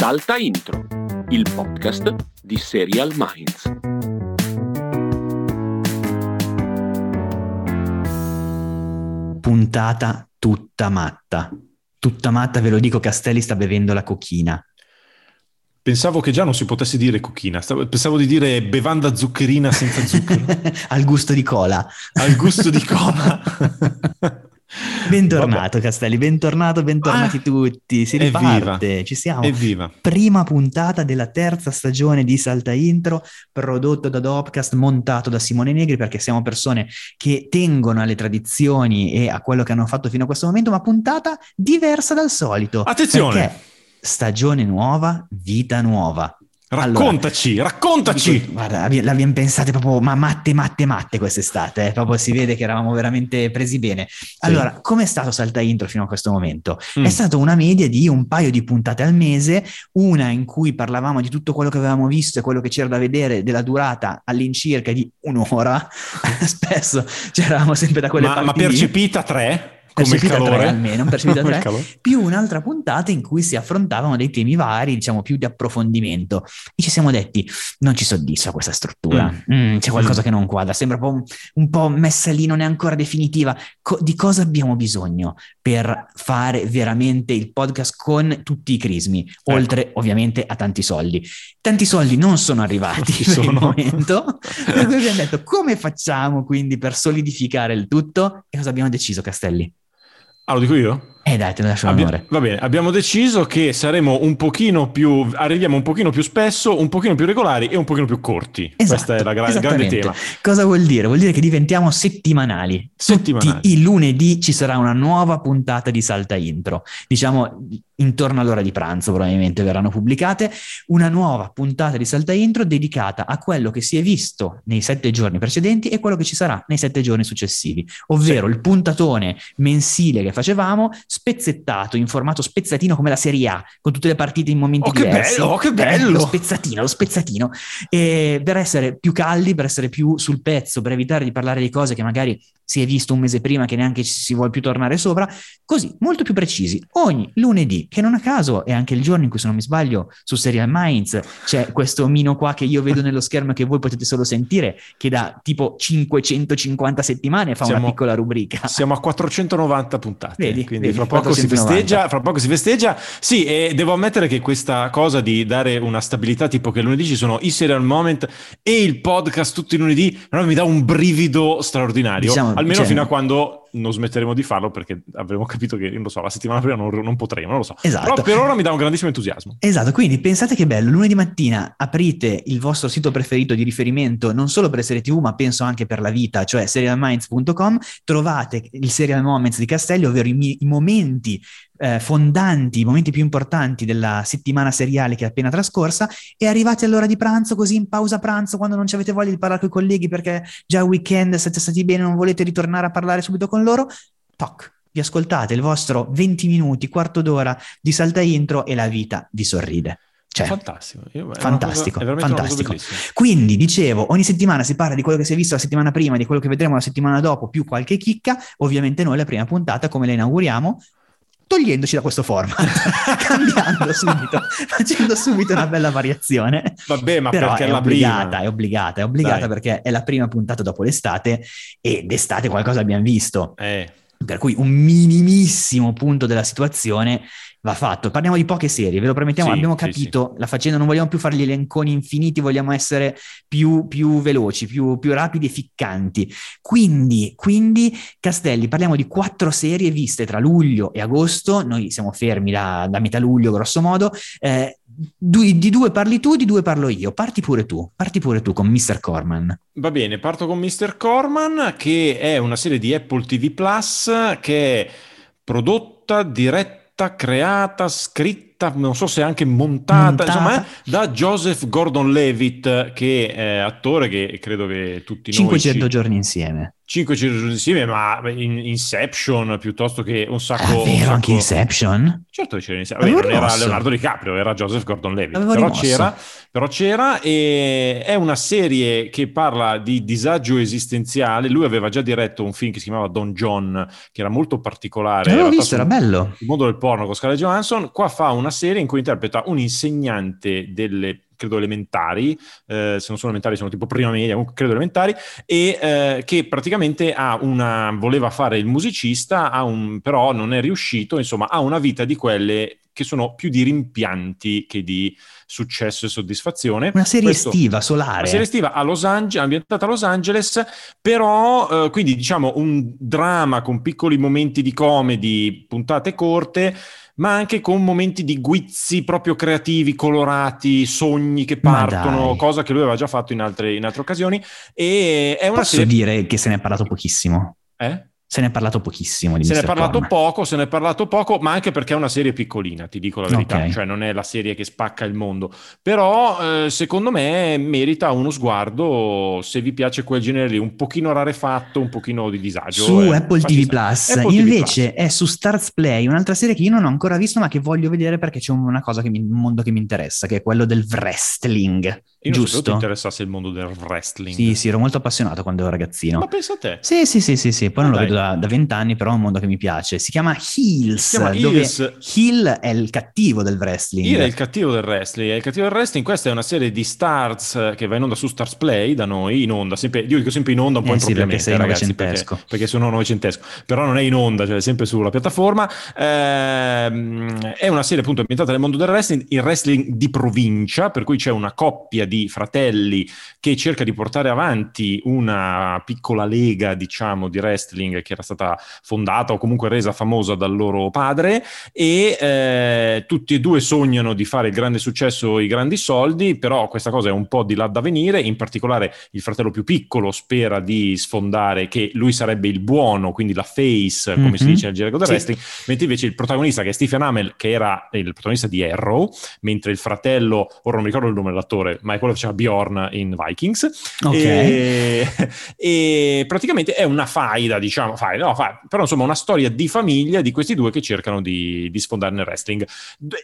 Salta Intro, il podcast di Serial Minds. Puntata tutta matta. Tutta matta, ve lo dico, Castelli sta bevendo la cochina. Pensavo che già non si potesse dire cochina, pensavo di dire bevanda zuccherina senza zucchero. Al gusto di cola. Al gusto di cola. Bentornato Vabbè. Castelli, bentornato, bentornati ah, tutti. Si riparte, evviva, ci siamo. Evviva. Prima puntata della terza stagione di Salta Intro, prodotto da Dopcast, montato da Simone Negri, perché siamo persone che tengono alle tradizioni e a quello che hanno fatto fino a questo momento, ma puntata diversa dal solito. Attenzione! Perché stagione nuova, vita nuova. Raccontaci, allora, raccontaci! Dico, guarda, l'abbiamo pensate proprio, ma matte, matte, matte quest'estate, eh? proprio si vede che eravamo veramente presi bene. Allora, sì. com'è stato Salta Intro fino a questo momento? Mm. È stata una media di un paio di puntate al mese, una in cui parlavamo di tutto quello che avevamo visto e quello che c'era da vedere, della durata all'incirca di un'ora, spesso c'eravamo sempre da quelle ma, parti Ma percepita tre? Percepita tre almeno, percepita tre, più un'altra puntata in cui si affrontavano dei temi vari, diciamo più di approfondimento. E ci siamo detti, non ci soddisfa questa struttura, mm. Mm, c'è qualcosa mm. che non quadra, sembra un po', un po', messa lì, non è ancora definitiva. Co- di cosa abbiamo bisogno per fare veramente il podcast con tutti i crismi, ecco. oltre ovviamente a tanti soldi? Tanti soldi non sono arrivati per sono. il momento, per cui abbiamo detto come facciamo quindi per solidificare il tutto e cosa abbiamo deciso Castelli? Ah, lo dico io? Eh dai, te lo lascio l'onore. Va bene, abbiamo deciso che saremo un pochino più, arriviamo un pochino più spesso, un pochino più regolari e un pochino più corti. Esatto, Questo è la gra- grande tema. Cosa vuol dire? Vuol dire che diventiamo settimanali. Settimanali. Tutti i lunedì ci sarà una nuova puntata di Salta Intro. Diciamo intorno all'ora di pranzo probabilmente verranno pubblicate una nuova puntata di Salta Intro dedicata a quello che si è visto nei sette giorni precedenti e quello che ci sarà nei sette giorni successivi, ovvero sì. il puntatone mensile che facevamo spezzettato in formato spezzatino come la Serie A, con tutte le partite in momenti oh, diversi. Che bello, oh, che bello! Lo spezzatino, lo spezzatino. E per essere più caldi, per essere più sul pezzo, per evitare di parlare di cose che magari si è visto un mese prima che neanche ci si vuole più tornare sopra, così, molto più precisi. Ogni lunedì, che non a caso è anche il giorno in cui, se non mi sbaglio, su Serial Minds c'è questo omino qua che io vedo nello schermo e che voi potete solo sentire, che da tipo 550 settimane fa siamo, una piccola rubrica. Siamo a 490 puntate, vedi, quindi vedi, fra, poco si festeggia, fra poco si festeggia. Sì, e devo ammettere che questa cosa di dare una stabilità, tipo che lunedì ci sono i Serial Moment e il podcast tutti i lunedì, mi dà un brivido straordinario. Diciamo, Almeno cioè, fino a quando non smetteremo di farlo perché avremo capito che, non lo so, la settimana prima non, non potremo, non lo so. Esatto. Però per ora mi dà un grandissimo entusiasmo. Esatto, quindi pensate che bello, lunedì mattina aprite il vostro sito preferito di riferimento non solo per serie TV ma penso anche per la vita, cioè serialminds.com, trovate il Serial Moments di Castelli, ovvero i, i momenti eh, fondanti, i momenti più importanti della settimana seriale che è appena trascorsa e arrivati all'ora di pranzo, così in pausa pranzo, quando non avete voglia di parlare con i colleghi perché già il weekend siete stati bene, non volete ritornare a parlare subito con loro, toc, vi ascoltate il vostro 20 minuti, quarto d'ora di salta intro e la vita vi sorride. Cioè, fantastico, Io, fantastico, cosa, fantastico. Quindi dicevo, ogni settimana si parla di quello che si è visto la settimana prima, di quello che vedremo la settimana dopo, più qualche chicca. Ovviamente noi la prima puntata, come la inauguriamo, togliendoci da questo format, cambiando subito, facendo subito una bella variazione. Vabbè, ma Però perché è obbligata, prima? è obbligata, è obbligata Dai. perché è la prima puntata dopo l'estate e d'estate qualcosa abbiamo visto. Eh. Per cui un minimissimo punto della situazione va fatto. Parliamo di poche serie, ve lo promettiamo, sì, abbiamo capito sì, la faccenda, non vogliamo più fare gli elenconi infiniti, vogliamo essere più, più veloci, più, più, rapidi e ficcanti. Quindi, quindi, Castelli, parliamo di quattro serie viste tra luglio e agosto, noi siamo fermi da, da metà luglio grosso modo, eh, di due parli tu, di due parlo io. Parti pure tu, parti pure tu con Mr. Corman. Va bene, parto con Mr. Corman, che è una serie di Apple TV Plus che è prodotta, diretta creata, scritta, non so se anche montata, montata. insomma, da Joseph Gordon-Levitt, che è attore che credo che tutti 500 noi... 500 giorni insieme. Cinque cirurgie insieme, ma in Inception piuttosto che un sacco... È vero, sacco... anche Inception? Certo che c'era Inception. Vabbè, non era Leonardo DiCaprio, era Joseph Gordon-Levitt. Però c'era, però c'era e è una serie che parla di disagio esistenziale. Lui aveva già diretto un film che si chiamava Don John, che era molto particolare. L'avevo visto, era bello. Il mondo del porno con Scarlett Johansson. Qua fa una serie in cui interpreta un insegnante delle credo elementari, eh, se non sono elementari sono tipo prima media, comunque credo elementari, e eh, che praticamente ha una, voleva fare il musicista, un, però non è riuscito, insomma ha una vita di quelle che sono più di rimpianti che di successo e soddisfazione. Una serie Questo, estiva, solare. Una serie estiva a Los Angeles, ambientata a Los Angeles, però eh, quindi diciamo un dramma con piccoli momenti di comedy, puntate corte, ma anche con momenti di guizzi proprio creativi, colorati, sogni che partono, cosa che lui aveva già fatto in altre, in altre occasioni. E è una Posso serie... dire che se ne è parlato pochissimo? Eh? Se ne è parlato pochissimo di Se Mr. ne è parlato Corman. poco, se ne è parlato poco, ma anche perché è una serie piccolina, ti dico la verità, Ok. cioè non è la serie che spacca il mondo, però eh, secondo me merita uno sguardo se vi piace quel genere lì, un pochino rarefatto, un pochino di disagio. Su eh, Apple TV. Plus, Apple TV invece è su Stars Play, un'altra serie che io non ho ancora visto ma che voglio vedere perché c'è una cosa che mi, un mondo che mi interessa, che è quello del wrestling, Io non giusto? ti interessasse il mondo del wrestling. Sì, sì, ero molto appassionato quando ero ragazzino. Ma pensa a te. Sì, sì, sì, sì, sì, poi non lo Dai. vedo da, vent'anni, però è un mondo che mi piace. Si chiama Heels, Si chiama Heels. Heel è il cattivo del wrestling. Io è il cattivo del wrestling. È il cattivo del wrestling. Questa è una serie di Stars eh, che va in onda su Stars Play da noi, in onda. Sempre, io dico sempre in onda un po' Eh sì, impropriamente, perché sei ragazzi, perché, perché sono novecentesco. Però non è in onda, cioè è sempre sulla piattaforma. Ehm, è una serie appunto ambientata nel mondo del wrestling, il wrestling di provincia, per cui c'è una coppia di fratelli che cerca di portare avanti una piccola lega, diciamo, di wrestling che era stata fondata o comunque resa famosa dal loro padre e eh, tutti e due sognano di fare il grande successo, i grandi soldi, però questa cosa è un po' di là da venire, in particolare il fratello più piccolo spera di sfondare che lui sarebbe il buono, quindi la face, come si Mhm. dice nel gergo del Sì. wrestling, mentre invece il protagonista che è Stephen Amell, che era il protagonista di Arrow, mentre il fratello, ora non mi ricordo il nome dell'attore, ma è quello che faceva Bjorn in Vikings, Ok. e, e praticamente è una faida, diciamo, faida, no, fa- però insomma una storia di famiglia di questi due che cercano di, di sfondare nel wrestling.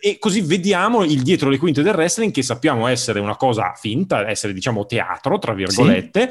E così vediamo il dietro le quinte del wrestling che sappiamo essere una cosa finta, essere diciamo teatro, tra virgolette.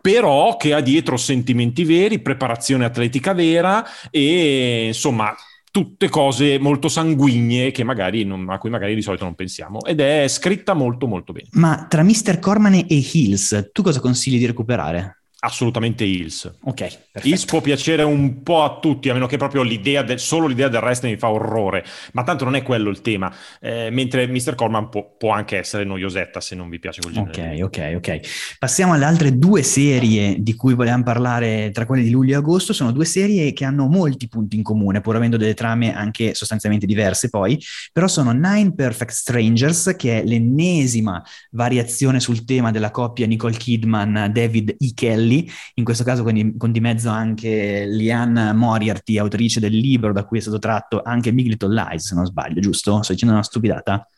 Però che ha dietro sentimenti veri, preparazione atletica vera e insomma tutte cose molto sanguigne che magari non- a cui magari di solito non pensiamo. Ed è scritta molto molto bene. Ma tra Mr. Corman e Hills, tu cosa consigli di recuperare? Assolutamente Hills. Ok, perfetto. Hills può piacere un po' a tutti, a meno che proprio l'idea del, solo l'idea del wrestling mi fa orrore, ma tanto non è quello il tema. Eh, mentre Mr. Corman può, può anche essere noiosetta se non vi piace quel genere. Ok, ok, ok. Passiamo alle altre due serie di cui volevamo parlare tra quelle di luglio e agosto. Sono due serie che hanno molti punti in comune, pur avendo delle trame anche sostanzialmente diverse poi, però sono Nine Perfect Strangers, che è l'ennesima variazione sul tema della coppia Nicole Kidman-David E. Kelly, in questo caso con di, con di mezzo anche Liane Moriarty, autrice del libro da cui è stato tratto anche Big Little Lies, se non sbaglio, giusto? Sto dicendo una stupidata?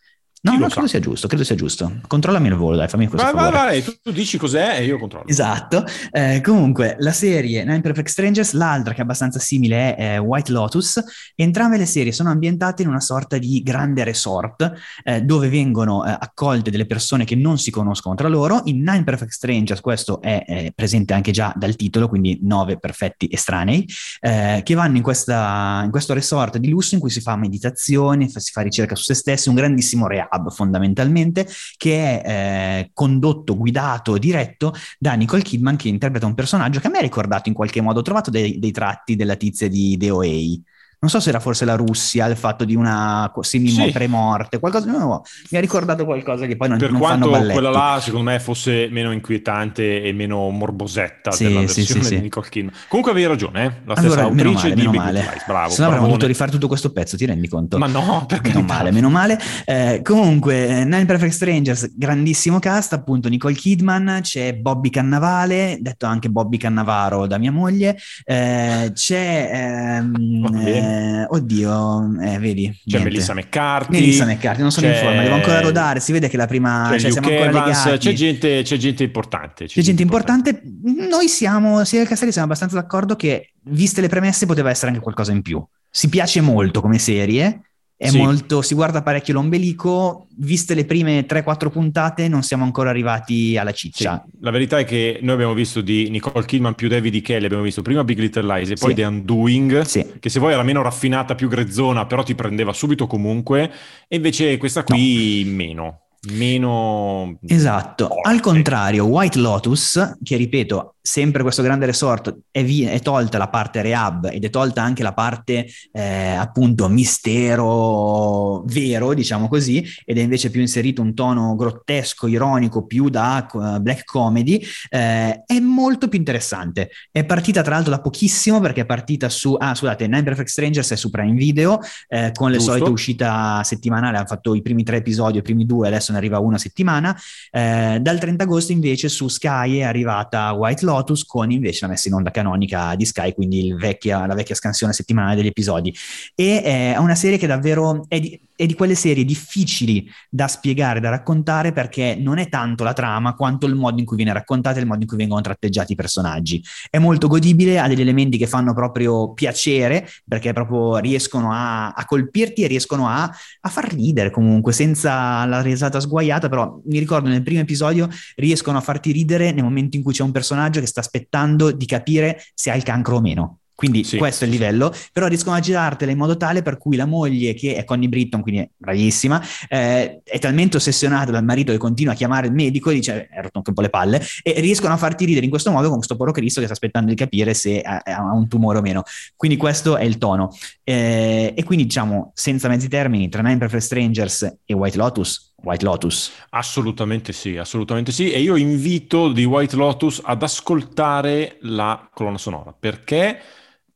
No, no, credo sia giusto, credo sia giusto. Controllami il volo, dai, fammi questo Vai, vai, favore. vai, tu, tu dici cos'è e io controllo. Esatto. Eh, comunque, la serie Nine Perfect Strangers, l'altra che è abbastanza simile è, eh, White Lotus. Entrambe le serie sono ambientate in una sorta di grande resort eh, dove vengono eh, accolte delle persone che non si conoscono tra loro. In Nine Perfect Strangers, questo è eh, presente anche già dal titolo, quindi nove perfetti estranei, che vanno in, questa, in questo resort di lusso in cui si fa meditazione, si fa ricerca su se stessi, un grandissimo rehab fondamentalmente, che è eh, condotto, guidato, diretto da Nicole Kidman che interpreta un personaggio che a me ha ricordato in qualche modo, ho trovato dei, dei tratti della tizia di The OA. Non so se era forse la Russia, il fatto di una semi Sì. premorte, qualcosa, no, mi ha ricordato qualcosa che poi non, Per non quanto fanno balletti. quella là, secondo me, fosse meno inquietante e meno morbosetta Sì, della sì, versione sì, di Nicole Kidman. Comunque avevi ragione, eh? la stessa Allora, autrice male, di meno Big male. Lies. Bravo, Se no avremmo dovuto rifare tutto questo pezzo, ti rendi conto? Ma no, perché Meno male, meno male. Eh, comunque, Nine Perfect Strangers, grandissimo cast, appunto Nicole Kidman, c'è Bobby Cannavale, detto anche Bobby Cannavaro da mia moglie, eh, c'è ehm. Eh, oddio, eh, vedi. C'è niente. Melissa McCarthy. Melissa McCarthy, non sono in forma, devo ancora rodare. Si vede che la prima. Cioè, siamo ancora Evans, c'è, gente, c'è gente importante. C'è, c'è gente importante. importante. Noi siamo, sia del Castelli, siamo abbastanza d'accordo che, viste le premesse, poteva essere anche qualcosa in più. Si piace molto come serie sì. molto, si guarda parecchio l'ombelico, viste le prime 3-4 puntate non siamo ancora arrivati alla ciccia. Sì. La verità è che noi abbiamo visto di Nicole Kidman più David E. Kelly, abbiamo visto prima Big Little Lies e poi sì. The Undoing, che se vuoi era meno raffinata, più grezzona, però ti prendeva subito comunque, e invece questa qui no. meno meno esatto forte. al contrario White Lotus che ripeto sempre questo grande resort è, vi- è, tolta la parte rehab ed è tolta anche la parte eh, appunto mistero vero diciamo così ed è invece più inserito un tono grottesco ironico più da uh, black comedy eh, è molto più interessante è partita tra l'altro da pochissimo perché è partita su ah scusate Nine Perfect Strangers è su Prime Video eh, con le Giusto. solite uscite settimanali hanno fatto i primi tre episodi i primi due adesso ne arriva una settimana. Eh, dal 30 agosto invece su Sky è arrivata White Lotus con invece la messa in onda canonica di Sky, quindi vecchia, la vecchia scansione settimanale degli episodi. E è una serie che davvero è di, è di quelle serie difficili da spiegare, da raccontare, perché non è tanto la trama quanto il modo in cui viene raccontata e il modo in cui vengono tratteggiati i personaggi. È molto godibile, ha degli elementi che fanno proprio piacere, perché proprio riescono a, a colpirti e riescono a, a, far ridere comunque, senza la risata sguaiata, però mi ricordo nel primo episodio riescono a farti ridere nel momento in cui c'è un personaggio che sta aspettando di capire se ha il cancro o meno. Quindi sì, questo è il livello, però riescono a girartela in modo tale per cui la moglie, che è Connie Britton, quindi è bravissima, eh, è talmente ossessionata dal marito che continua a chiamare il medico e dice, è rotto anche un po' le palle, e riescono a farti ridere in questo modo con questo poro Cristo che sta aspettando di capire se ha, ha un tumore o meno. Quindi questo è il tono. Eh, e quindi diciamo, senza mezzi termini, tra Nine Perfect Strangers e White Lotus, White Lotus. Assolutamente sì, assolutamente sì. E io invito di White Lotus ad ascoltare la colonna sonora perché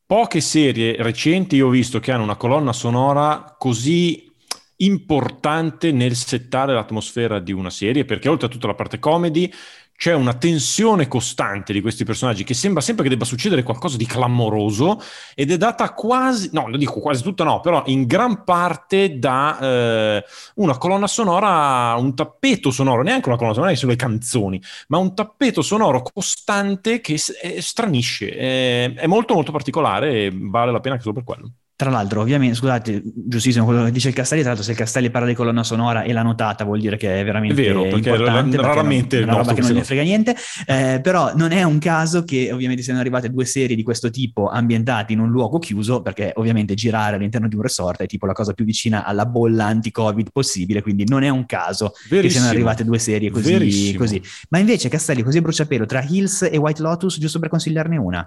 Poche serie recenti ho visto che hanno una colonna sonora così importante nel settare l'atmosfera di una serie, perché oltre a tutta la parte comedy c'è una tensione costante di questi personaggi che sembra sempre che debba succedere qualcosa di clamoroso ed è data quasi, no, lo dico quasi tutta no, però in gran parte da eh, una colonna sonora, un tappeto sonoro, neanche una colonna sonora, sono le canzoni, ma un tappeto sonoro costante che stranisce, è, è molto molto particolare e vale la pena anche solo per quello. Tra l'altro, ovviamente, scusate, giustissimo quello che dice il Castelli, tra l'altro se il Castelli parla di colonna sonora e l'ha notata vuol dire che è veramente è vero, perché raramente è una roba che non gli frega niente, eh, però non è un caso che ovviamente siano arrivate due serie di questo tipo ambientate in un luogo chiuso, perché ovviamente girare all'interno di un resort è tipo la cosa più vicina alla bolla anti-covid possibile, quindi non è un caso Verissimo. che siano arrivate due serie così, così. Ma invece Castelli, così a bruciapelo, tra Hills e White Lotus, giusto per consigliarne una?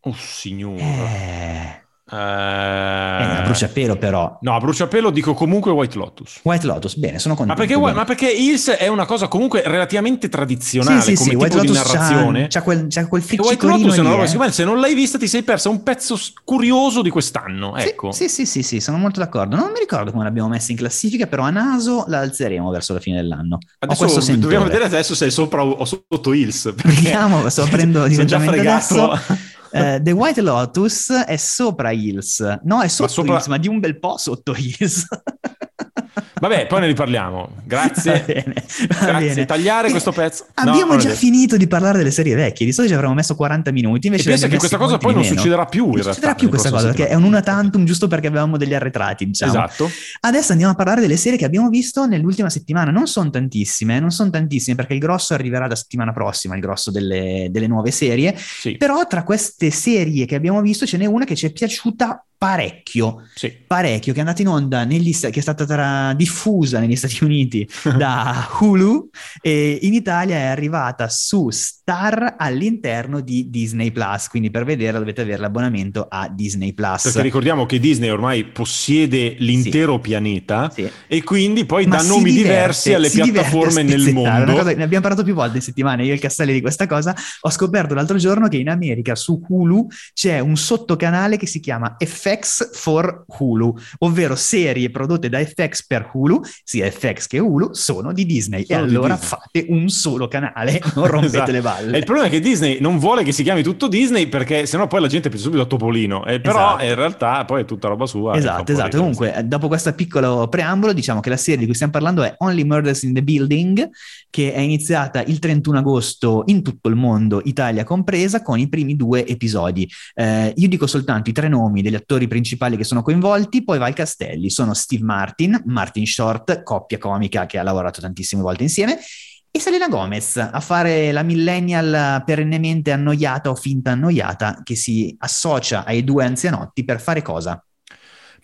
Oh signore. Eh... Eh, a bruciapelo però. No, bruciapelo dico comunque White Lotus. White Lotus, bene, sono contento. Ma perché, ma perché Hills è una cosa comunque relativamente tradizionale sì, sì, come sì, tipo White di Lotus narrazione. C'ha, c'ha quel, c'ha quel White Lotus è una roba, eh. se non l'hai vista ti sei persa un pezzo curioso di quest'anno, ecco. Sì, sì, sì, sì, sono molto d'accordo. Non mi ricordo come l'abbiamo messa in classifica, però a naso la alzeremo verso la fine dell'anno. Adesso dobbiamo vedere adesso se è sopra o sotto Hills. Vediamo, sto aprendo direttamente adesso. Uh, The White Lotus è sopra Hills, no, è sotto ma sopra... Hills, ma di un bel po' sotto Hills. Vabbè, poi ne riparliamo. Grazie. Va bene, va Grazie. Bene. Tagliare questo pezzo. Abbiamo no, già finito di parlare delle serie vecchie. Di solito ci avremmo messo 40 minuti. Invece e pensa che questa cosa poi non succederà più. Non succederà più questa cosa perché è un una tantum giusto perché avevamo degli arretrati. Diciamo. Esatto. Adesso andiamo a parlare delle serie che abbiamo visto nell'ultima settimana. Non sono tantissime, non sono tantissime perché il grosso arriverà la settimana prossima, il grosso delle, delle nuove serie. Sì. Però tra queste serie che abbiamo visto ce n'è una che ci è piaciuta parecchio, sì. parecchio, che è andata in onda, negli, che è stata tra, diffusa negli Stati Uniti da Hulu e in Italia è arrivata su Star all'interno di Disney Plus, quindi per vederla dovete avere l'abbonamento a Disney Plus. Perché ricordiamo che Disney ormai possiede l'intero sì. pianeta sì. e quindi poi Ma dà nomi diverte, diversi alle piattaforme nel mondo. Cosa, ne abbiamo parlato più volte in settimana, io e il Castelli di questa cosa, ho scoperto l'altro giorno che in America su Hulu c'è un sottocanale che si chiama FX for Hulu, ovvero serie prodotte da FX per Hulu, sia FX che Hulu, sono di Disney. Sono e allora Disney. fate un solo canale, non rompete esatto. le balle. E il problema è che Disney non vuole che si chiami tutto Disney perché sennò poi la gente pensa subito a Topolino. E però esatto. in realtà poi è tutta roba sua. Esatto, esatto. Comunque, dopo questo piccolo preambolo, diciamo che la serie di cui stiamo parlando è Only Murders in the Building, che è iniziata il 31 agosto in tutto il mondo, Italia compresa, con i primi due episodi. Eh, io dico soltanto i tre nomi degli attori principali che sono coinvolti, poi va il Castelli. Sono Steve Martin, Martin Short, coppia comica che ha lavorato tantissime volte insieme, e Selena Gomez a fare la millennial perennemente annoiata o finta annoiata che si associa ai due anzianotti per fare cosa?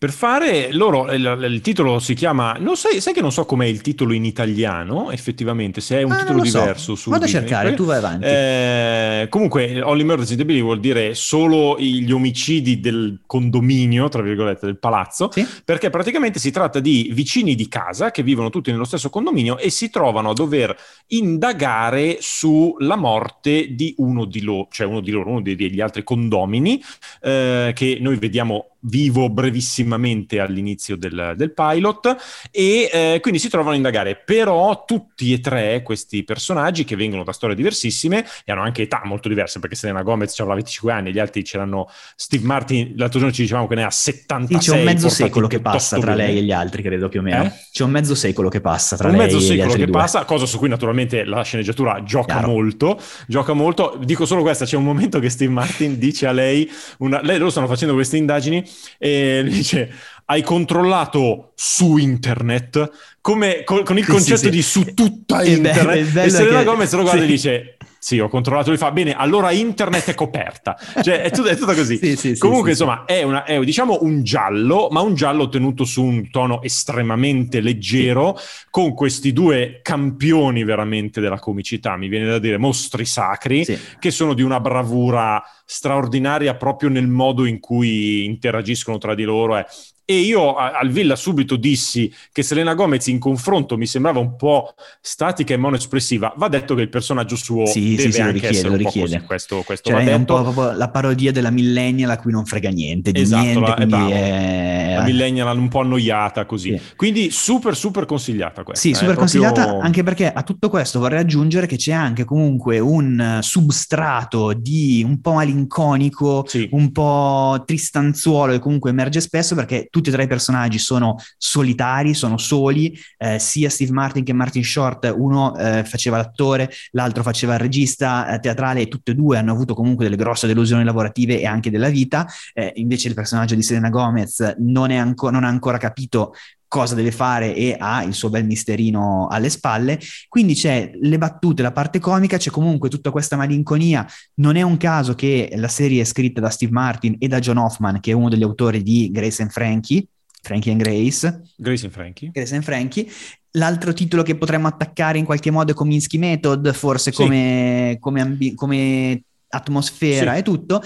Per fare loro, il, il, titolo si chiama, non sai, sai che non so com'è il titolo in italiano, effettivamente, se è un ah, titolo diverso. So. Vado a cercare, tu vai avanti. Eh, comunque, Only Murders in the Building vuol dire solo gli omicidi del condominio, tra virgolette, del palazzo, sì? perché praticamente si tratta di vicini di casa che vivono tutti nello stesso condominio e si trovano a dover indagare sulla morte di uno di loro, cioè uno di loro, uno degli altri condomini, eh, che noi vediamo vivo brevissimamente all'inizio del, del pilot e eh, quindi si trovano a indagare però tutti e tre questi personaggi che vengono da storie diversissime e hanno anche età molto diverse perché Selena Gomez avrà 25 anni gli altri ce l'hanno Steve Martin l'altro giorno ci dicevamo che ne ha 76 sì, c'è un mezzo secolo che passa tra lei e gli altri credo più o meno eh? c'è un mezzo secolo che passa tra un lei e gli altri un mezzo secolo che due. passa cosa su cui naturalmente la sceneggiatura gioca Chiaro. molto gioca molto dico solo questa c'è un momento che Steve Martin dice a lei una, lei loro stanno facendo queste indagini e dice hai controllato su internet come, con, con il concetto sì, sì. di su tutta internet e Selena che... Gomez lo guarda sì. e dice sì, ho controllato, lui fa bene, allora internet è coperta. Cioè, è tutto, è tutto così. sì, sì, Comunque, sì, insomma, È, una, è, diciamo un giallo, ma un giallo tenuto su un tono estremamente leggero, con questi due campioni veramente della comicità, mi viene da dire mostri sacri, che sono di una bravura straordinaria proprio nel modo in cui interagiscono tra di loro. Eh. E io al Villa subito dissi che Selena Gomez in confronto mi sembrava un po' statica e monoespressiva. Va detto che il personaggio suo sì, deve sì, sì, anche richiede, un richiede. Questo, questo cioè, è un po' proprio la parodia della millennial a cui non frega niente, di esatto, niente, la, è... la millennial un po' annoiata così. Sì. Quindi super super consigliata questa. Sì, eh, super proprio... consigliata anche perché a tutto questo vorrei aggiungere che c'è anche comunque un substrato di un po' malinconico, sì. un po' tristanzuolo e comunque emerge spesso perché tutti e tre i personaggi sono solitari, sono soli, eh, sia Steve Martin che Martin Short, uno eh, faceva l'attore, l'altro faceva il regista eh, teatrale e tutti e due hanno avuto comunque delle grosse delusioni lavorative e anche della vita, eh, invece il personaggio di Selena Gomez non, anco- non ha ancora capito cosa deve fare e ha il suo bel misterino alle spalle. Quindi c'è le battute, la parte comica, c'è comunque tutta questa malinconia. Non è un caso che la serie è scritta da Steve Martin e da John Hoffman, che è uno degli autori di Grace and Frankie. Frankie and Grace. Grace and Frankie. Grace and Frankie. L'altro titolo che potremmo attaccare in qualche modo è Cominsky Method, forse come, sì. come, ambi- come atmosfera sì. e tutto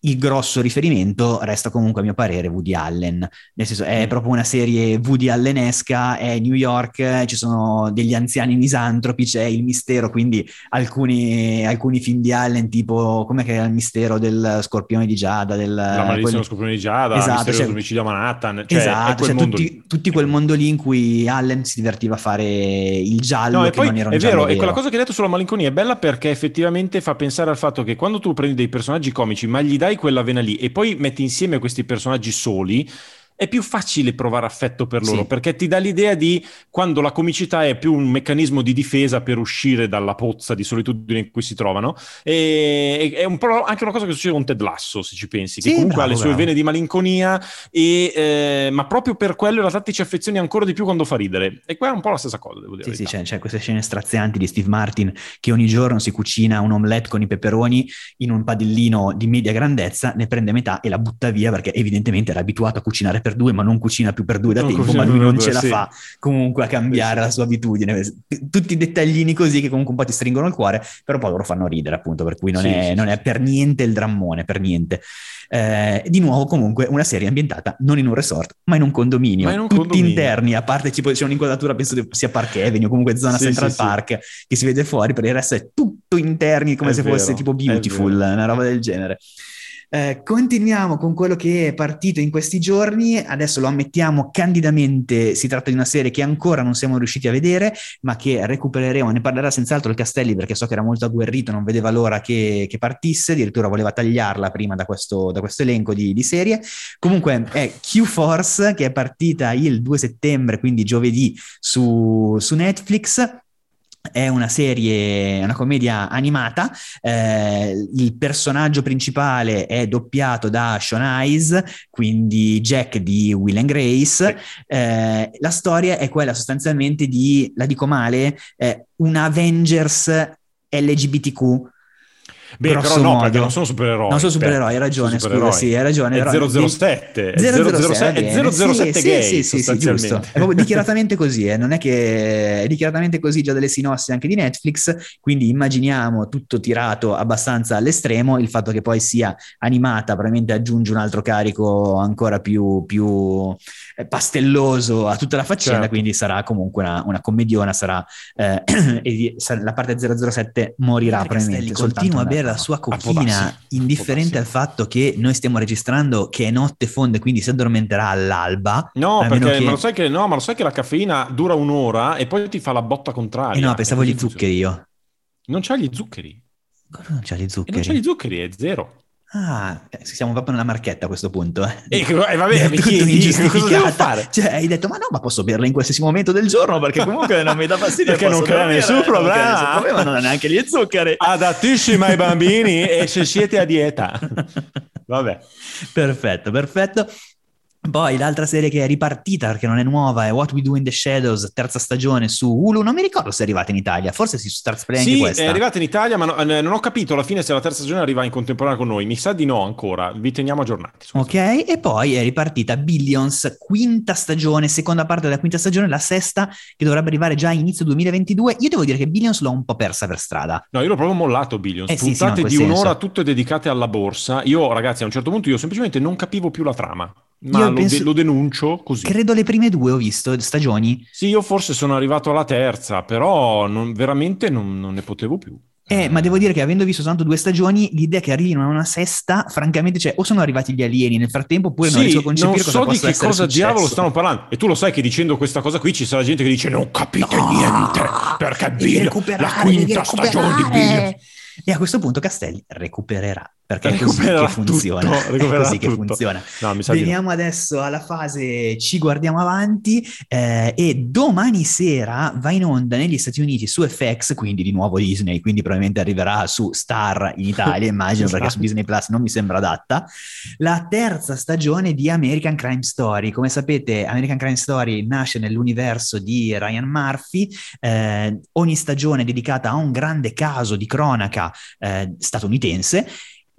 il grosso riferimento resta comunque a mio parere Woody Allen, nel senso è mm. proprio una serie Woody Allenesca, è New York, ci sono degli anziani misantropi, c'è il mistero, quindi alcuni, alcuni film di Allen tipo, com'è che era il mistero del scorpione di Giada? Del, La maledizione dello scorpione di Giada, esatto, il mistero cioè, dell'omicidio a Manhattan, cioè, esatto, cioè tutti, tutti, quel mondo lì in cui Allen si divertiva a fare il giallo no, poi, non era un è vero, e quella cosa che hai detto sulla malinconia è bella perché effettivamente fa pensare al fatto che quando tu prendi dei personaggi comici ma gli dai dai quella vena lì e poi metti insieme questi personaggi soli, è più facile provare affetto per loro sì. perché ti dà l'idea di quando la comicità è più un meccanismo di difesa per uscire dalla pozza di solitudine in cui si trovano. E, è un po' anche una cosa che succede con Ted Lasso, se ci pensi, che sì, comunque bravo, ha le sue bravo. vene di malinconia, e, eh, ma proprio per quello in realtà ti ci affezioni ancora di più quando fa ridere. E qua è un po' la stessa cosa, devo dire. Sì, sì, c'è, c'è queste scene strazianti di Steve Martin che ogni giorno si cucina un omelette con i peperoni in un padellino di media grandezza, ne prende metà e la butta via perché evidentemente era abituato a cucinare per per due, ma non cucina più per due da non tempo, ma lui non due, ce la sì. fa comunque a cambiare sì, la sua abitudine. Tutti i dettaglini così che comunque un po' ti stringono il cuore, però poi loro fanno ridere, appunto, per cui non, sì, è, non è, per niente il drammone, per niente. Eh, di nuovo, comunque, una serie ambientata non in un resort, ma in un condominio. In un tutti condominio. interni, a parte tipo, c'è un'inquadratura, penso sia Park Avenue o comunque zona Central Park, che si vede fuori, per il resto è tutto interni, come è se vero, fosse tipo Beautiful, una roba del genere. Eh, continuiamo con quello che è partito in questi giorni, adesso lo ammettiamo candidamente, si tratta di una serie che ancora non siamo riusciti a vedere, ma che recupereremo, ne parlerà senz'altro il Castelli perché so che era molto agguerrito, non vedeva l'ora che, che partisse, addirittura voleva tagliarla prima da questo, da questo elenco di, di serie. Comunque è Q-Force che è partita il 2 settembre, quindi giovedì su, su Netflix è una serie, una commedia animata, eh, il personaggio principale è doppiato da Sean Eyes, quindi Jack di Will and Grace, eh, la storia è quella sostanzialmente di, la dico male, eh, un Avengers LGBTQ, Beh, però no, modo. perché non sono supereroi. Non sono supereroi, hai ragione, scusa, sì, hai ragione. È 007. 007, 007 gay, sì, sì, sì, giusto. È proprio dichiaratamente così, eh. non è che è dichiaratamente così già delle sinossi anche di Netflix, quindi immaginiamo tutto tirato abbastanza all'estremo, il fatto che poi sia animata probabilmente aggiunge un altro carico ancora più, più eh, pastelloso a tutta la faccenda, certo. quindi sarà comunque una, una commediona, sarà, eh, la parte 007 morirà probabilmente. Continua a bere la sua cochina, indifferente al fatto che noi stiamo registrando che è notte fonde, quindi si addormenterà all'alba. No, perché che... ma, lo sai che, no ma lo sai che la caffeina dura un'ora e poi ti fa la botta contraria. Eh no, pensavo agli zuccheri io. Non c'ha gli zuccheri. Non c'ha gli zuccheri? E non c'ha gli zuccheri, è zero. Ah, eh, siamo proprio nella marchetta a questo punto. Eh. E, eh, vabbè, mi chiedi cosa devo fare? Cioè, hai detto, ma no, ma posso berla in qualsiasi momento del giorno perché comunque non mi dà fastidio. perché non crea nessun problema. Non problema, non ha neanche gli zuccheri. Adattissima ai bambini e se siete a dieta. Vabbè. Perfetto, perfetto. Poi l'altra serie che è ripartita perché non è nuova è What We Do in the Shadows, terza stagione su Hulu. Non mi ricordo se è arrivata in Italia, forse si Stars Play sì, anche questa. è arrivata in Italia, ma no, eh, non ho capito alla fine se la terza stagione arriva in contemporanea con noi. Mi sa di no ancora, vi teniamo aggiornati. Ok, e poi è ripartita Billions, quinta stagione, seconda parte della quinta stagione, la sesta che dovrebbe arrivare già a inizio 2022. Io devo dire che Billions l'ho un po' persa per strada. No, io l'ho proprio mollato Billions. Eh, Puntate sì, sì, no, di un'ora senso. tutte dedicate alla borsa. Io ragazzi a un certo punto io semplicemente non capivo più la trama. Ma lo, penso, de- lo, denuncio così. Credo le prime due ho visto, stagioni. Sì, io forse sono arrivato alla terza, però non, veramente non, non, ne potevo più. Eh, ma devo dire che avendo visto soltanto due stagioni, l'idea che arrivino a una sesta, francamente, cioè, o sono arrivati gli alieni nel frattempo, oppure sì, non riesco a concepire non so di che cosa diavolo stanno parlando. E tu lo sai che dicendo questa cosa qui ci sarà gente che dice non capite no, niente, perché Bill, la quinta stagione di Bill. E a questo punto Castelli recupererà perché è così che funziona. Tutto, è così che funziona. No, Veniamo adesso alla fase ci guardiamo avanti eh, e domani sera va in onda negli Stati Uniti su FX, quindi di nuovo Disney, quindi probabilmente arriverà su Star in Italia, immagino, esatto. perché su Disney Plus non mi sembra adatta, la terza stagione di American Crime Story. Come sapete, American Crime Story nasce nell'universo di Ryan Murphy, eh, ogni stagione è dedicata a un grande caso di cronaca eh, statunitense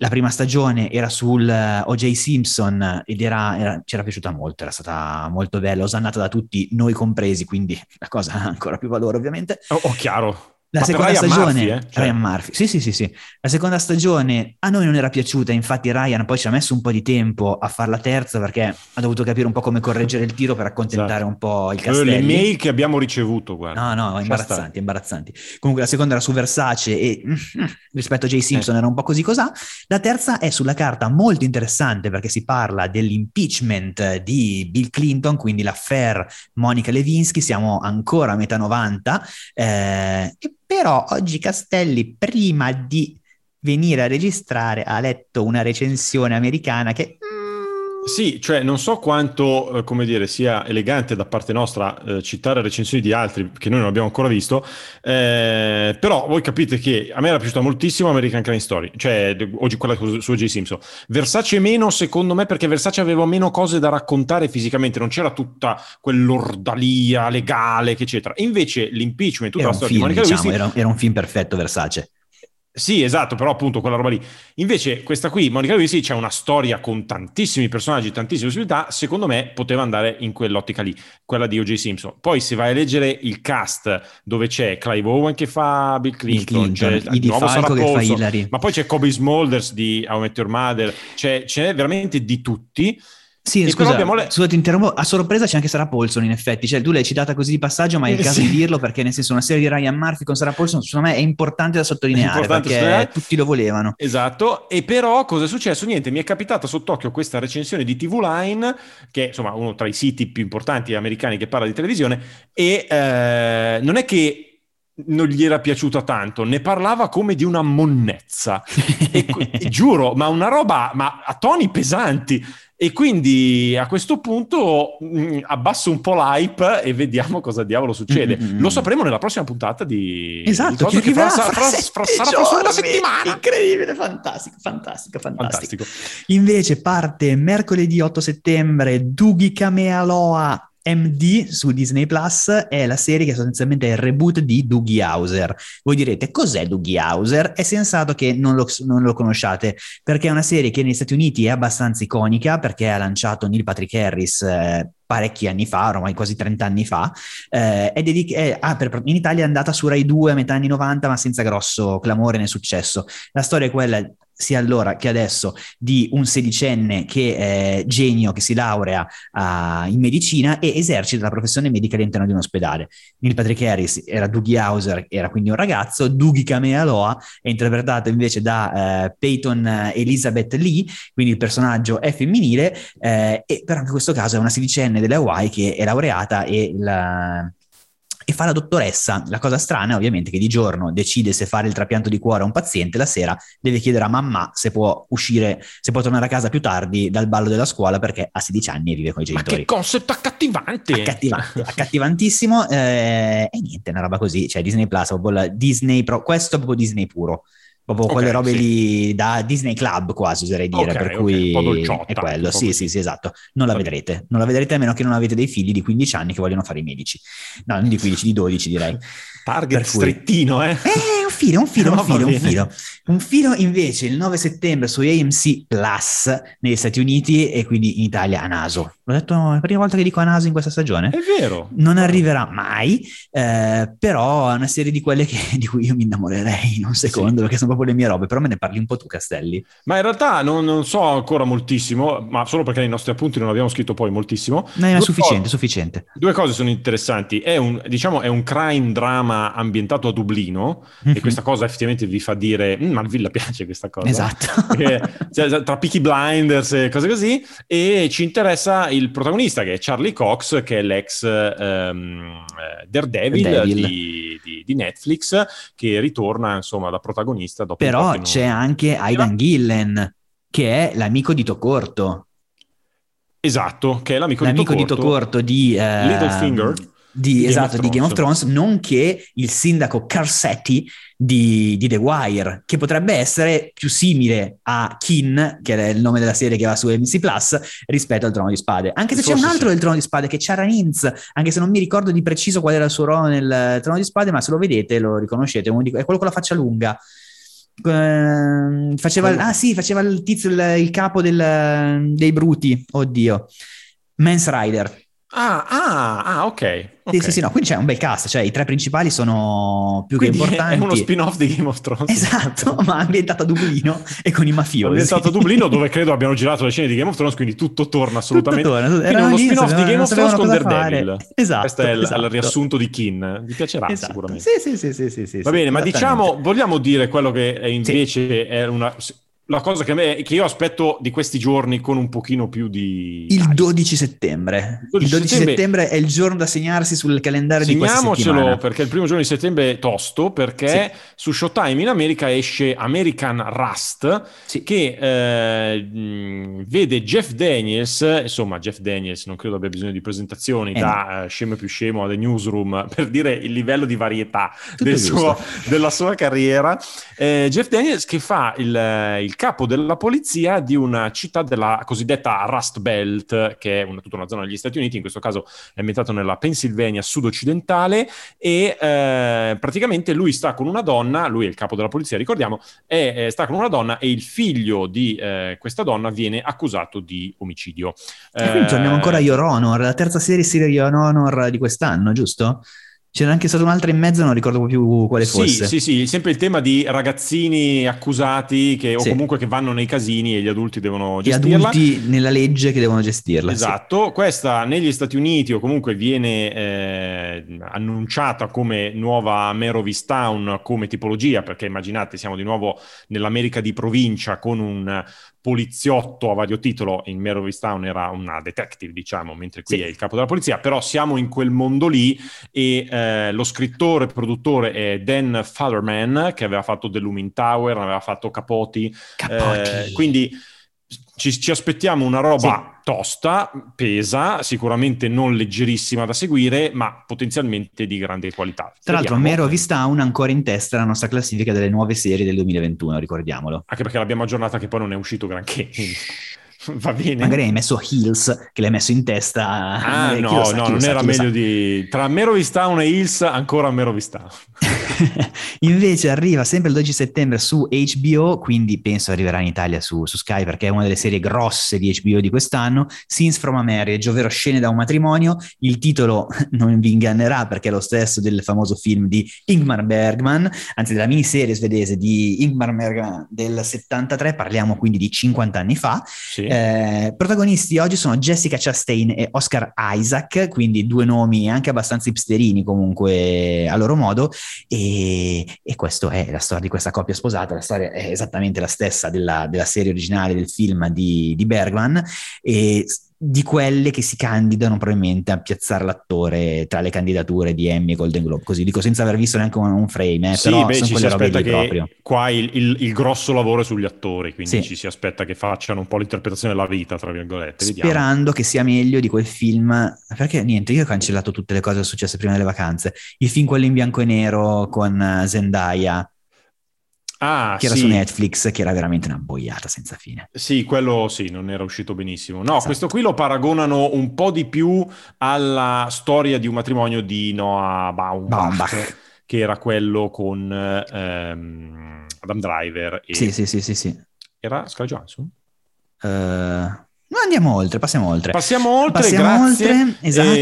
la prima stagione era sul eh, O.J. Simpson ed era, era, ci era piaciuta molto, era stata molto bella, osannata da tutti, noi compresi, quindi la cosa ha ancora più valore ovviamente. Oh, oh chiaro. La Ma seconda stagione, Murphy, eh? cioè... Ryan Murphy, sì, sì, sì, sì. La seconda stagione a noi non era piaciuta, infatti Ryan poi ci ha messo un po' di tempo a fare la terza perché ha dovuto capire un po' come correggere il tiro per accontentare esatto. un po' il castello. Le mail che abbiamo ricevuto, guarda. No, no, imbarazzanti, imbarazzanti. Comunque la seconda era su Versace e rispetto a Jay Simpson eh. era un po' così cos'ha. La terza è sulla carta molto interessante perché si parla dell'impeachment di Bill Clinton, quindi l'affair Monica Lewinsky, siamo ancora a metà 90 eh, e però oggi Castelli, prima di venire a registrare, ha letto una recensione americana che sì, cioè non so quanto, eh, come dire, sia elegante da parte nostra eh, citare recensioni di altri che noi non abbiamo ancora visto, eh, però voi capite che a me era piaciuta moltissimo American Crime Story, cioè oggi quella su J. Simpson. Versace meno, secondo me, perché Versace aveva meno cose da raccontare fisicamente, non c'era tutta quell'ordalia legale, eccetera. Invece l'impeachment, tutta era la storia film, di Monica diciamo, Lewinsky... Era, era un film perfetto Versace. Sì, esatto, però appunto quella roba lì. Invece questa qui, Monica Lewinsky, c'è una storia con tantissimi personaggi, tantissime possibilità, secondo me poteva andare in quell'ottica lì, quella di O.J. Simpson. Poi se vai a leggere il cast dove c'è Clive Owen che fa Bill Clinton, Clinton c'è il nuovo Sarah Paulson, ma poi c'è Kobe Smulders di How Met Your Mother, c'è, c'è veramente di tutti. Sì, e scusa, abbiamo le... scusa, ti interrompo. A sorpresa c'è anche Sarah Paulson, in effetti. Cioè, tu l'hai citata così di passaggio, ma è il caso di dirlo perché, nel senso, una serie di Ryan Murphy con Sarah Paulson, secondo me, è importante da sottolineare importante perché sottolineare. tutti lo volevano. Esatto. E però, cosa è successo? Niente, mi è capitata sott'occhio questa recensione di TV Line, che è insomma uno tra i siti più importanti americani che parla di televisione, e eh, non è che non gli era piaciuta tanto, ne parlava come di una monnezza. e, giuro, ma una roba, ma a toni pesanti. E quindi a questo punto mh, mm, abbasso un po' l'hype e vediamo cosa diavolo succede. Mm-hmm. Lo sapremo nella prossima puntata di... Esatto, di che fra, fra, sarà fra una settimana. Incredibile, fantastico, fantastico, fantastico, fantastico. Invece parte mercoledì 8 settembre Dugi Kamealoa MD su Disney Plus è la serie che sostanzialmente è il reboot di Doogie Hauser. Voi direte cos'è Doogie Hauser? È sensato che non lo, non lo, conosciate perché è una serie che negli Stati Uniti è abbastanza iconica perché ha lanciato Neil Patrick Harris eh, parecchi anni fa, ormai quasi 30 anni fa, eh, è dedic- è, ah, per, in Italia è andata su Rai 2 a metà anni 90 ma senza grosso clamore né successo. La storia è quella sia allora che adesso di un sedicenne che è genio che si laurea uh, in medicina e esercita la professione medica all'interno di un ospedale. Neil Patrick Harris era Dougie Hauser, era quindi un ragazzo, Dougie Kamealoha è interpretato invece da uh, Peyton Elizabeth Lee, quindi il personaggio è femminile, eh, e però in questo caso è una sedicenne delle Hawaii che è laureata e la e fa la dottoressa. La cosa strana è ovviamente che di giorno decide se fare il trapianto di cuore a un paziente, la sera deve chiedere a mamma se può uscire, se può tornare a casa più tardi dal ballo della scuola perché ha 16 anni e vive con i genitori. Ma che concept accattivante! Accattivante, accattivantissimo. Eh, e niente, una roba così, cioè Disney Plus, proprio Disney, Pro, questo è proprio Disney puro proprio okay, quelle robe sì. lì da Disney Club quasi oserei dire, okay, per cui okay. è quello, sì sì sì esatto, non la vedrete, non la vedrete a meno che non avete dei figli di 15 anni che vogliono fare i medici, no non di 15, di 12 direi. Target strettino eh? Eh un filo, un filo, un filo, un filo. Un filo invece il 9 settembre su AMC Plus negli Stati Uniti e quindi in Italia a naso. L'ho detto è la prima volta che dico a naso in questa stagione. È vero. Non arriverà mai, eh, però è una serie di quelle che, di cui io mi innamorerei in un secondo sì. perché sono proprio le mie robe, però me ne parli un po' tu Castelli. Ma in realtà non, non so ancora moltissimo, ma solo perché nei nostri appunti non abbiamo scritto poi moltissimo. No, è sufficiente, cose, sufficiente. Due cose sono interessanti. È un, diciamo, è un crime drama ambientato a Dublino mm-hmm. e questa cosa effettivamente vi fa dire mm, ma a Villa piace questa cosa. Esatto. Perché, cioè, tra Peaky Blinders e cose così e ci interessa il protagonista che è Charlie Cox che è l'ex um, Daredevil, Daredevil. Di, di, di, Netflix che ritorna insomma da protagonista dopo Però c'è non... anche Aidan Gillen che è l'amico di Tocorto. Esatto, che è l'amico, l'amico di Tocorto. di, uh, Littlefinger di, esatto, di Game of Thrones, nonché il sindaco Carsetti di, di, The Wire, che potrebbe essere più simile a Kin, che è il nome della serie che va su MC Plus, rispetto al Trono di Spade. Anche se Forse c'è un altro sì. del Trono di Spade, che è Chara Ninz, anche se non mi ricordo di preciso qual era il suo ruolo nel Trono di Spade, ma se lo vedete lo riconoscete, è quello con la faccia lunga. Uh, faceva, ah sì, faceva il tizio, il, il capo del, dei bruti, oddio, Mans Rider. Ah, ah, ah, ok. Okay. Sì, sì, sì, no, quindi c'è un bel cast, cioè i tre principali sono più quindi che importanti. È uno spin-off di Game of Thrones. Esatto, ma ambientato a Dublino e con i mafiosi. Ambientato a Dublino dove credo abbiano girato le scene di Game of Thrones, quindi tutto torna assolutamente. Tutto torna. Era uno spin-off di Game of Thrones con Daredevil. Esatto. Questo è esatto. il riassunto di Kin, vi piacerà esatto. sicuramente. Sì, sì, sì, sì, sì, Va bene, ma diciamo, vogliamo dire quello che invece sì. è una la cosa che, me, che, io aspetto di questi giorni con un pochino più di... Il 12 settembre. Il 12, il 12 settembre... settembre... è il giorno da segnarsi sul calendario di questa settimana. perché il primo giorno di settembre è tosto, perché sì. su Showtime in America esce American Rust, sì. che eh, vede Jeff Daniels, insomma Jeff Daniels non credo abbia bisogno di presentazioni, eh da no. uh, scemo più scemo a The Newsroom, per dire il livello di varietà del suo, della sua carriera. Eh, Jeff Daniels che fa il, il capo della polizia di una città della cosiddetta Rust Belt, che è una, tutta una zona degli Stati Uniti, in questo caso è ambientato nella Pennsylvania sud-occidentale, e eh, praticamente lui sta con una donna, lui è il capo della polizia, ricordiamo, e, eh, sta con una donna e il figlio di eh, questa donna viene accusato di omicidio. E quindi torniamo ancora a Your Honor, la terza serie serie Your Honor di quest'anno, giusto? C'era anche stata un'altra in mezzo, non ricordo più quale sì, fosse. Sì, sì, sempre il tema di ragazzini accusati che, o sì. comunque che vanno nei casini e gli adulti devono gestirla. Gli adulti nella legge che devono gestirla. Esatto, sì. questa negli Stati Uniti o comunque viene eh, annunciata come nuova Merovistown come tipologia, perché immaginate siamo di nuovo nell'America di provincia con un poliziotto a vario titolo, in Merovistown era una detective diciamo, mentre qui sì. è il capo della polizia, però siamo in quel mondo lì e... Eh, lo scrittore e produttore è Dan Fatherman, che aveva fatto The Looming Tower, aveva fatto Capoti. Capoti. Eh, quindi ci, ci, aspettiamo una roba sì. Tosta, pesa, sicuramente non leggerissima da seguire, ma potenzialmente di grande qualità. Tra l'altro, Mero Vistown ancora in testa la nostra classifica delle nuove serie del 2021, ricordiamolo. Anche perché l'abbiamo aggiornata che poi non è uscito granché. Va bene. Magari hai messo Hills, che l'hai messo in testa. Ah, no, no, no, non era meglio di... Tra Mero Vistown e Hills, ancora Mero Vistown. Invece arriva sempre il 12 settembre su HBO, quindi penso arriverà in Italia su, su, Sky perché è una delle serie grosse di HBO di quest'anno, Scenes from a Marriage, ovvero Scene da un matrimonio. Il titolo non vi ingannerà perché è lo stesso del famoso film di Ingmar Bergman, anzi della miniserie svedese di Ingmar Bergman del 73, parliamo quindi di 50 anni fa. Sì. Eh, protagonisti oggi sono Jessica Chastain e Oscar Isaac, quindi due nomi anche abbastanza hipsterini comunque a loro modo. E e, e questa è la storia di questa coppia sposata, la storia è esattamente la stessa della, della serie originale del film di, di Bergman e di quelle che si candidano probabilmente a piazzare l'attore tra le candidature di Emmy e Golden Globe, così dico senza aver visto neanche un, un frame, eh, sì, però beh, ci si aspetta che proprio. qua il, il, il, grosso lavoro è sugli attori, quindi sì. ci si aspetta che facciano un po' l'interpretazione della vita, tra virgolette. Vediamo. Sperando che sia meglio di quel film, perché niente, io ho cancellato tutte le cose successe prima delle vacanze, il film quello in bianco e nero con Zendaya, Ah, che era sì. su Netflix, che era veramente una boiata senza fine. Sì, quello sì, non era uscito benissimo. No, esatto. questo qui lo paragonano un po' di più alla storia di un matrimonio di Noah Baumbach, Baumbach. che era quello con ehm, Adam Driver. E... Sì, sì, sì, sì, sì. Era Scarlett Johansson? Uh, No, andiamo oltre, passiamo oltre. Passiamo oltre, passiamo oltre, esatto.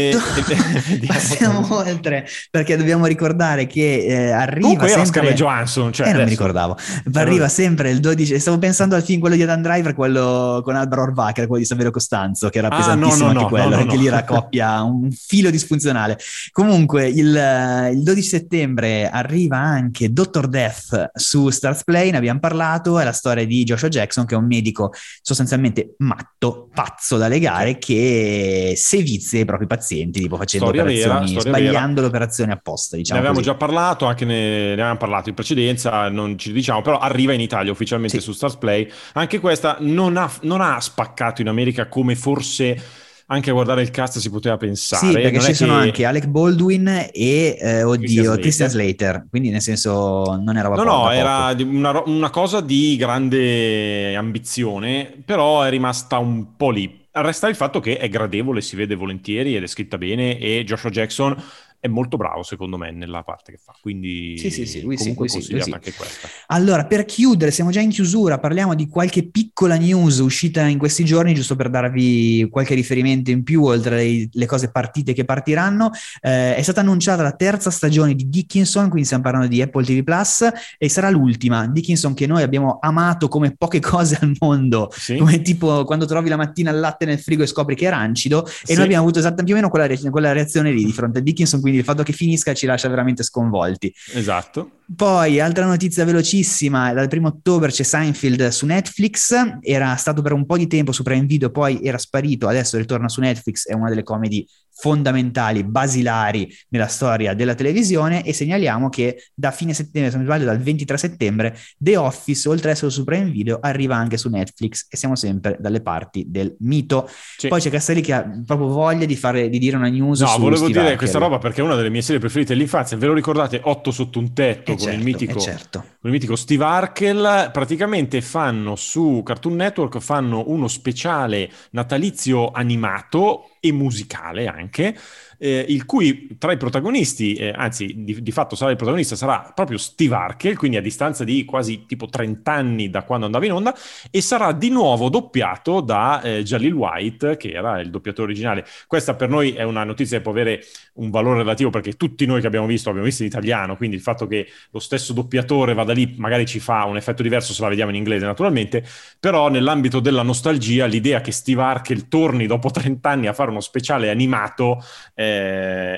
E, passiamo oltre, perché dobbiamo ricordare che eh, arriva Comunque sempre... Scarlett Johansson, cioè eh, non mi ricordavo. Arriva sempre il 12... Stavo pensando al film quello di Adam Driver, quello con Alvaro Orvacher, quello di Saverio Costanzo, che era ah, pesantissimo no, no, anche no, quello, anche lì era coppia, un filo disfunzionale. Comunque, il, il 12 settembre arriva anche Dr. Death su Stars Play, ne abbiamo parlato, è la storia di Joshua Jackson, che è un medico sostanzialmente matto, pazzo da legare che sevizia i propri pazienti, tipo facendo storia operazioni, vera, sbagliando vera. l'operazione apposta. Diciamo ne avevamo così. già parlato, anche ne, ne, avevamo parlato in precedenza, non ci diciamo, però arriva in Italia ufficialmente sì. su Stars Play. Anche questa non ha, non ha spaccato in America come forse anche a guardare il cast si poteva pensare. Sì, perché non ci sono che... anche Alec Baldwin e, eh, oddio, Christian Slater. Slater. quindi nel senso non era No, no, era una, una, cosa di grande ambizione, però è rimasta un po' lì. Resta il fatto che è gradevole, si vede volentieri ed è scritta bene e Joshua Jackson è molto bravo secondo me nella parte che fa, quindi sì, sì, sì, lui comunque sì, lui sì. anche questa. Allora, per chiudere, siamo già in chiusura, parliamo di qualche piccola news uscita in questi giorni, giusto per darvi qualche riferimento in più, oltre le, le cose partite che partiranno. Eh, è stata annunciata la terza stagione di Dickinson, quindi stiamo parlando di Apple TV Plus, e sarà l'ultima. Dickinson che noi abbiamo amato come poche cose al mondo, sì. come tipo quando trovi la mattina il latte nel frigo e scopri che è rancido, e sì. noi abbiamo avuto esattamente più o meno quella, quella reazione lì di fronte a Dickinson quindi il fatto che finisca ci lascia veramente sconvolti. Esatto. Poi, altra notizia velocissima, dal primo ottobre c'è Seinfeld su Netflix, era stato per un po' di tempo su Prime Video, poi era sparito, adesso ritorna su Netflix, è una delle comedy fondamentali, basilari nella storia della televisione e segnaliamo che da fine settembre, se non sbaglio dal 23 settembre, The Office, oltre ad essere su Prime Video, arriva anche su Netflix e siamo sempre dalle parti del mito. Sì. Poi c'è Castelli che ha proprio voglia di, fare, di dire una news No, volevo Steve dire Harker. questa roba perché è una delle mie serie preferite dell'infanzia, ve lo ricordate? Otto sotto un tetto con, certo, il mitico, eh certo. con il mitico Steve Harkel, praticamente fanno su Cartoon Network fanno uno speciale natalizio animato e musicale anche, eh, il cui tra i protagonisti, eh, anzi di, di, fatto sarà il protagonista, sarà proprio Steve Arkel, quindi a distanza di quasi tipo 30 anni da quando andava in onda, e sarà di nuovo doppiato da eh, Jalil White, che era il doppiatore originale. Questa per noi è una notizia che può avere un valore relativo perché tutti noi che abbiamo visto l'abbiamo visto in italiano, quindi il fatto che lo stesso doppiatore vada lì magari ci fa un effetto diverso se la vediamo in inglese naturalmente, però nell'ambito della nostalgia l'idea che Steve Arkel torni dopo 30 anni a fare uno speciale animato eh,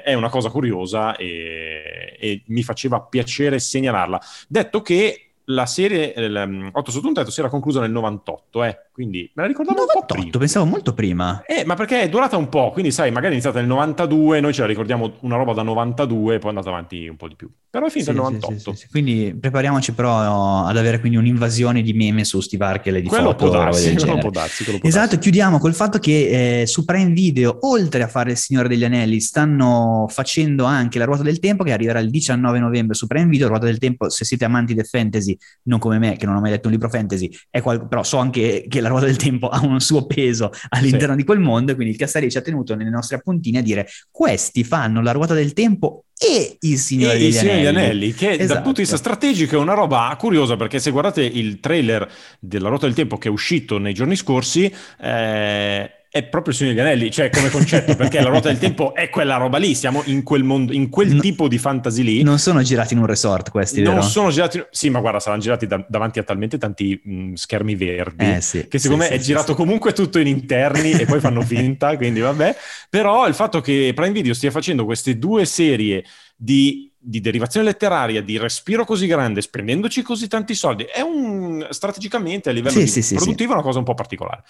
è una cosa curiosa e, e mi faceva piacere segnalarla. Detto che la serie eh, 8 sotto un tetto si era conclusa nel 98, eh, quindi me la ricordavo 98, un po' prima. pensavo molto prima. Eh, ma perché è durata un po', quindi sai, magari è iniziata nel 92, noi ce la ricordiamo una roba da 92 e poi è andata avanti un po' di più. Però è finita sì, nel 98. Sì, sì, quindi prepariamoci però ad avere quindi un'invasione di meme su Steve Arkel e di quello foto. Può darsi, quello può darsi, quello può esatto, darsi. chiudiamo col fatto che eh, su Prime Video, oltre a fare Il Signore degli Anelli, stanno facendo anche La Ruota del Tempo che arriverà il 19 novembre su Prime Video. La Ruota del Tempo, se siete amanti del fantasy, non come me che non ho mai letto un libro fantasy, qual- però so anche che La Ruota del Tempo ha un suo peso all'interno di quel mondo, quindi il Castelli ci ha tenuto nelle nostre appuntine a dire questi fanno La Ruota del Tempo e il Signore, e degli, il Signore Anelli. degli Anelli. che esatto. dal punto di vista strategico è una roba curiosa perché se guardate il trailer della Ruota del Tempo che è uscito nei giorni scorsi, eh, è proprio il Signore degli Anelli, cioè come concetto, perché la ruota del tempo è quella roba lì, siamo in quel mondo, in quel no, tipo di fantasy lì. Non sono girati in un resort questi, Non vero? sono girati, sì, ma guarda, saranno girati da, davanti a talmente tanti mh, schermi verdi, eh, sì, che secondo sì, me sì, è girato comunque tutto in interni e poi fanno finta, quindi vabbè. Però il fatto che Prime Video stia facendo queste due serie di, di, derivazione letteraria, di respiro così grande, spendendoci così tanti soldi, è un strategicamente a livello produttivo una cosa un po' particolare.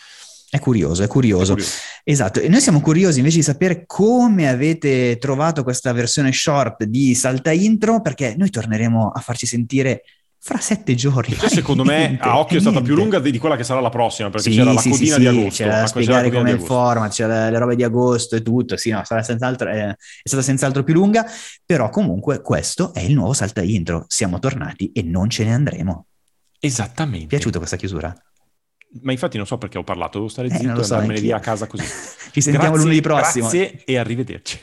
È curioso, è curioso, è curioso. Esatto, e noi siamo curiosi invece di sapere come avete trovato questa versione short di Salta Intro, perché noi torneremo a farci sentire fra sette giorni. Cioè, secondo me a occhio è stata più lunga di quella che sarà la prossima, perché sì, c'era la sì, codina sì, di agosto. C'era da spiegare come il format, c'era le robe di agosto e tutto, sì, no, sarà senz'altro, è, è stata senz'altro più lunga, però comunque questo è il nuovo Salta Intro, siamo tornati e non ce ne andremo. Esattamente. Piaciuta questa chiusura? Ma infatti non so perché ho parlato, devo stare eh, zitto e so, andarmene via a casa così. Ci sentiamo grazie, lunedì prossimo. Grazie e arrivederci.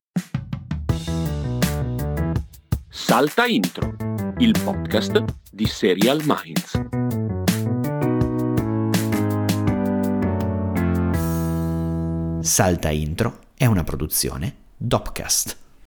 Salta Intro, il podcast di Serial Minds. Salta Intro è una produzione Dopcast.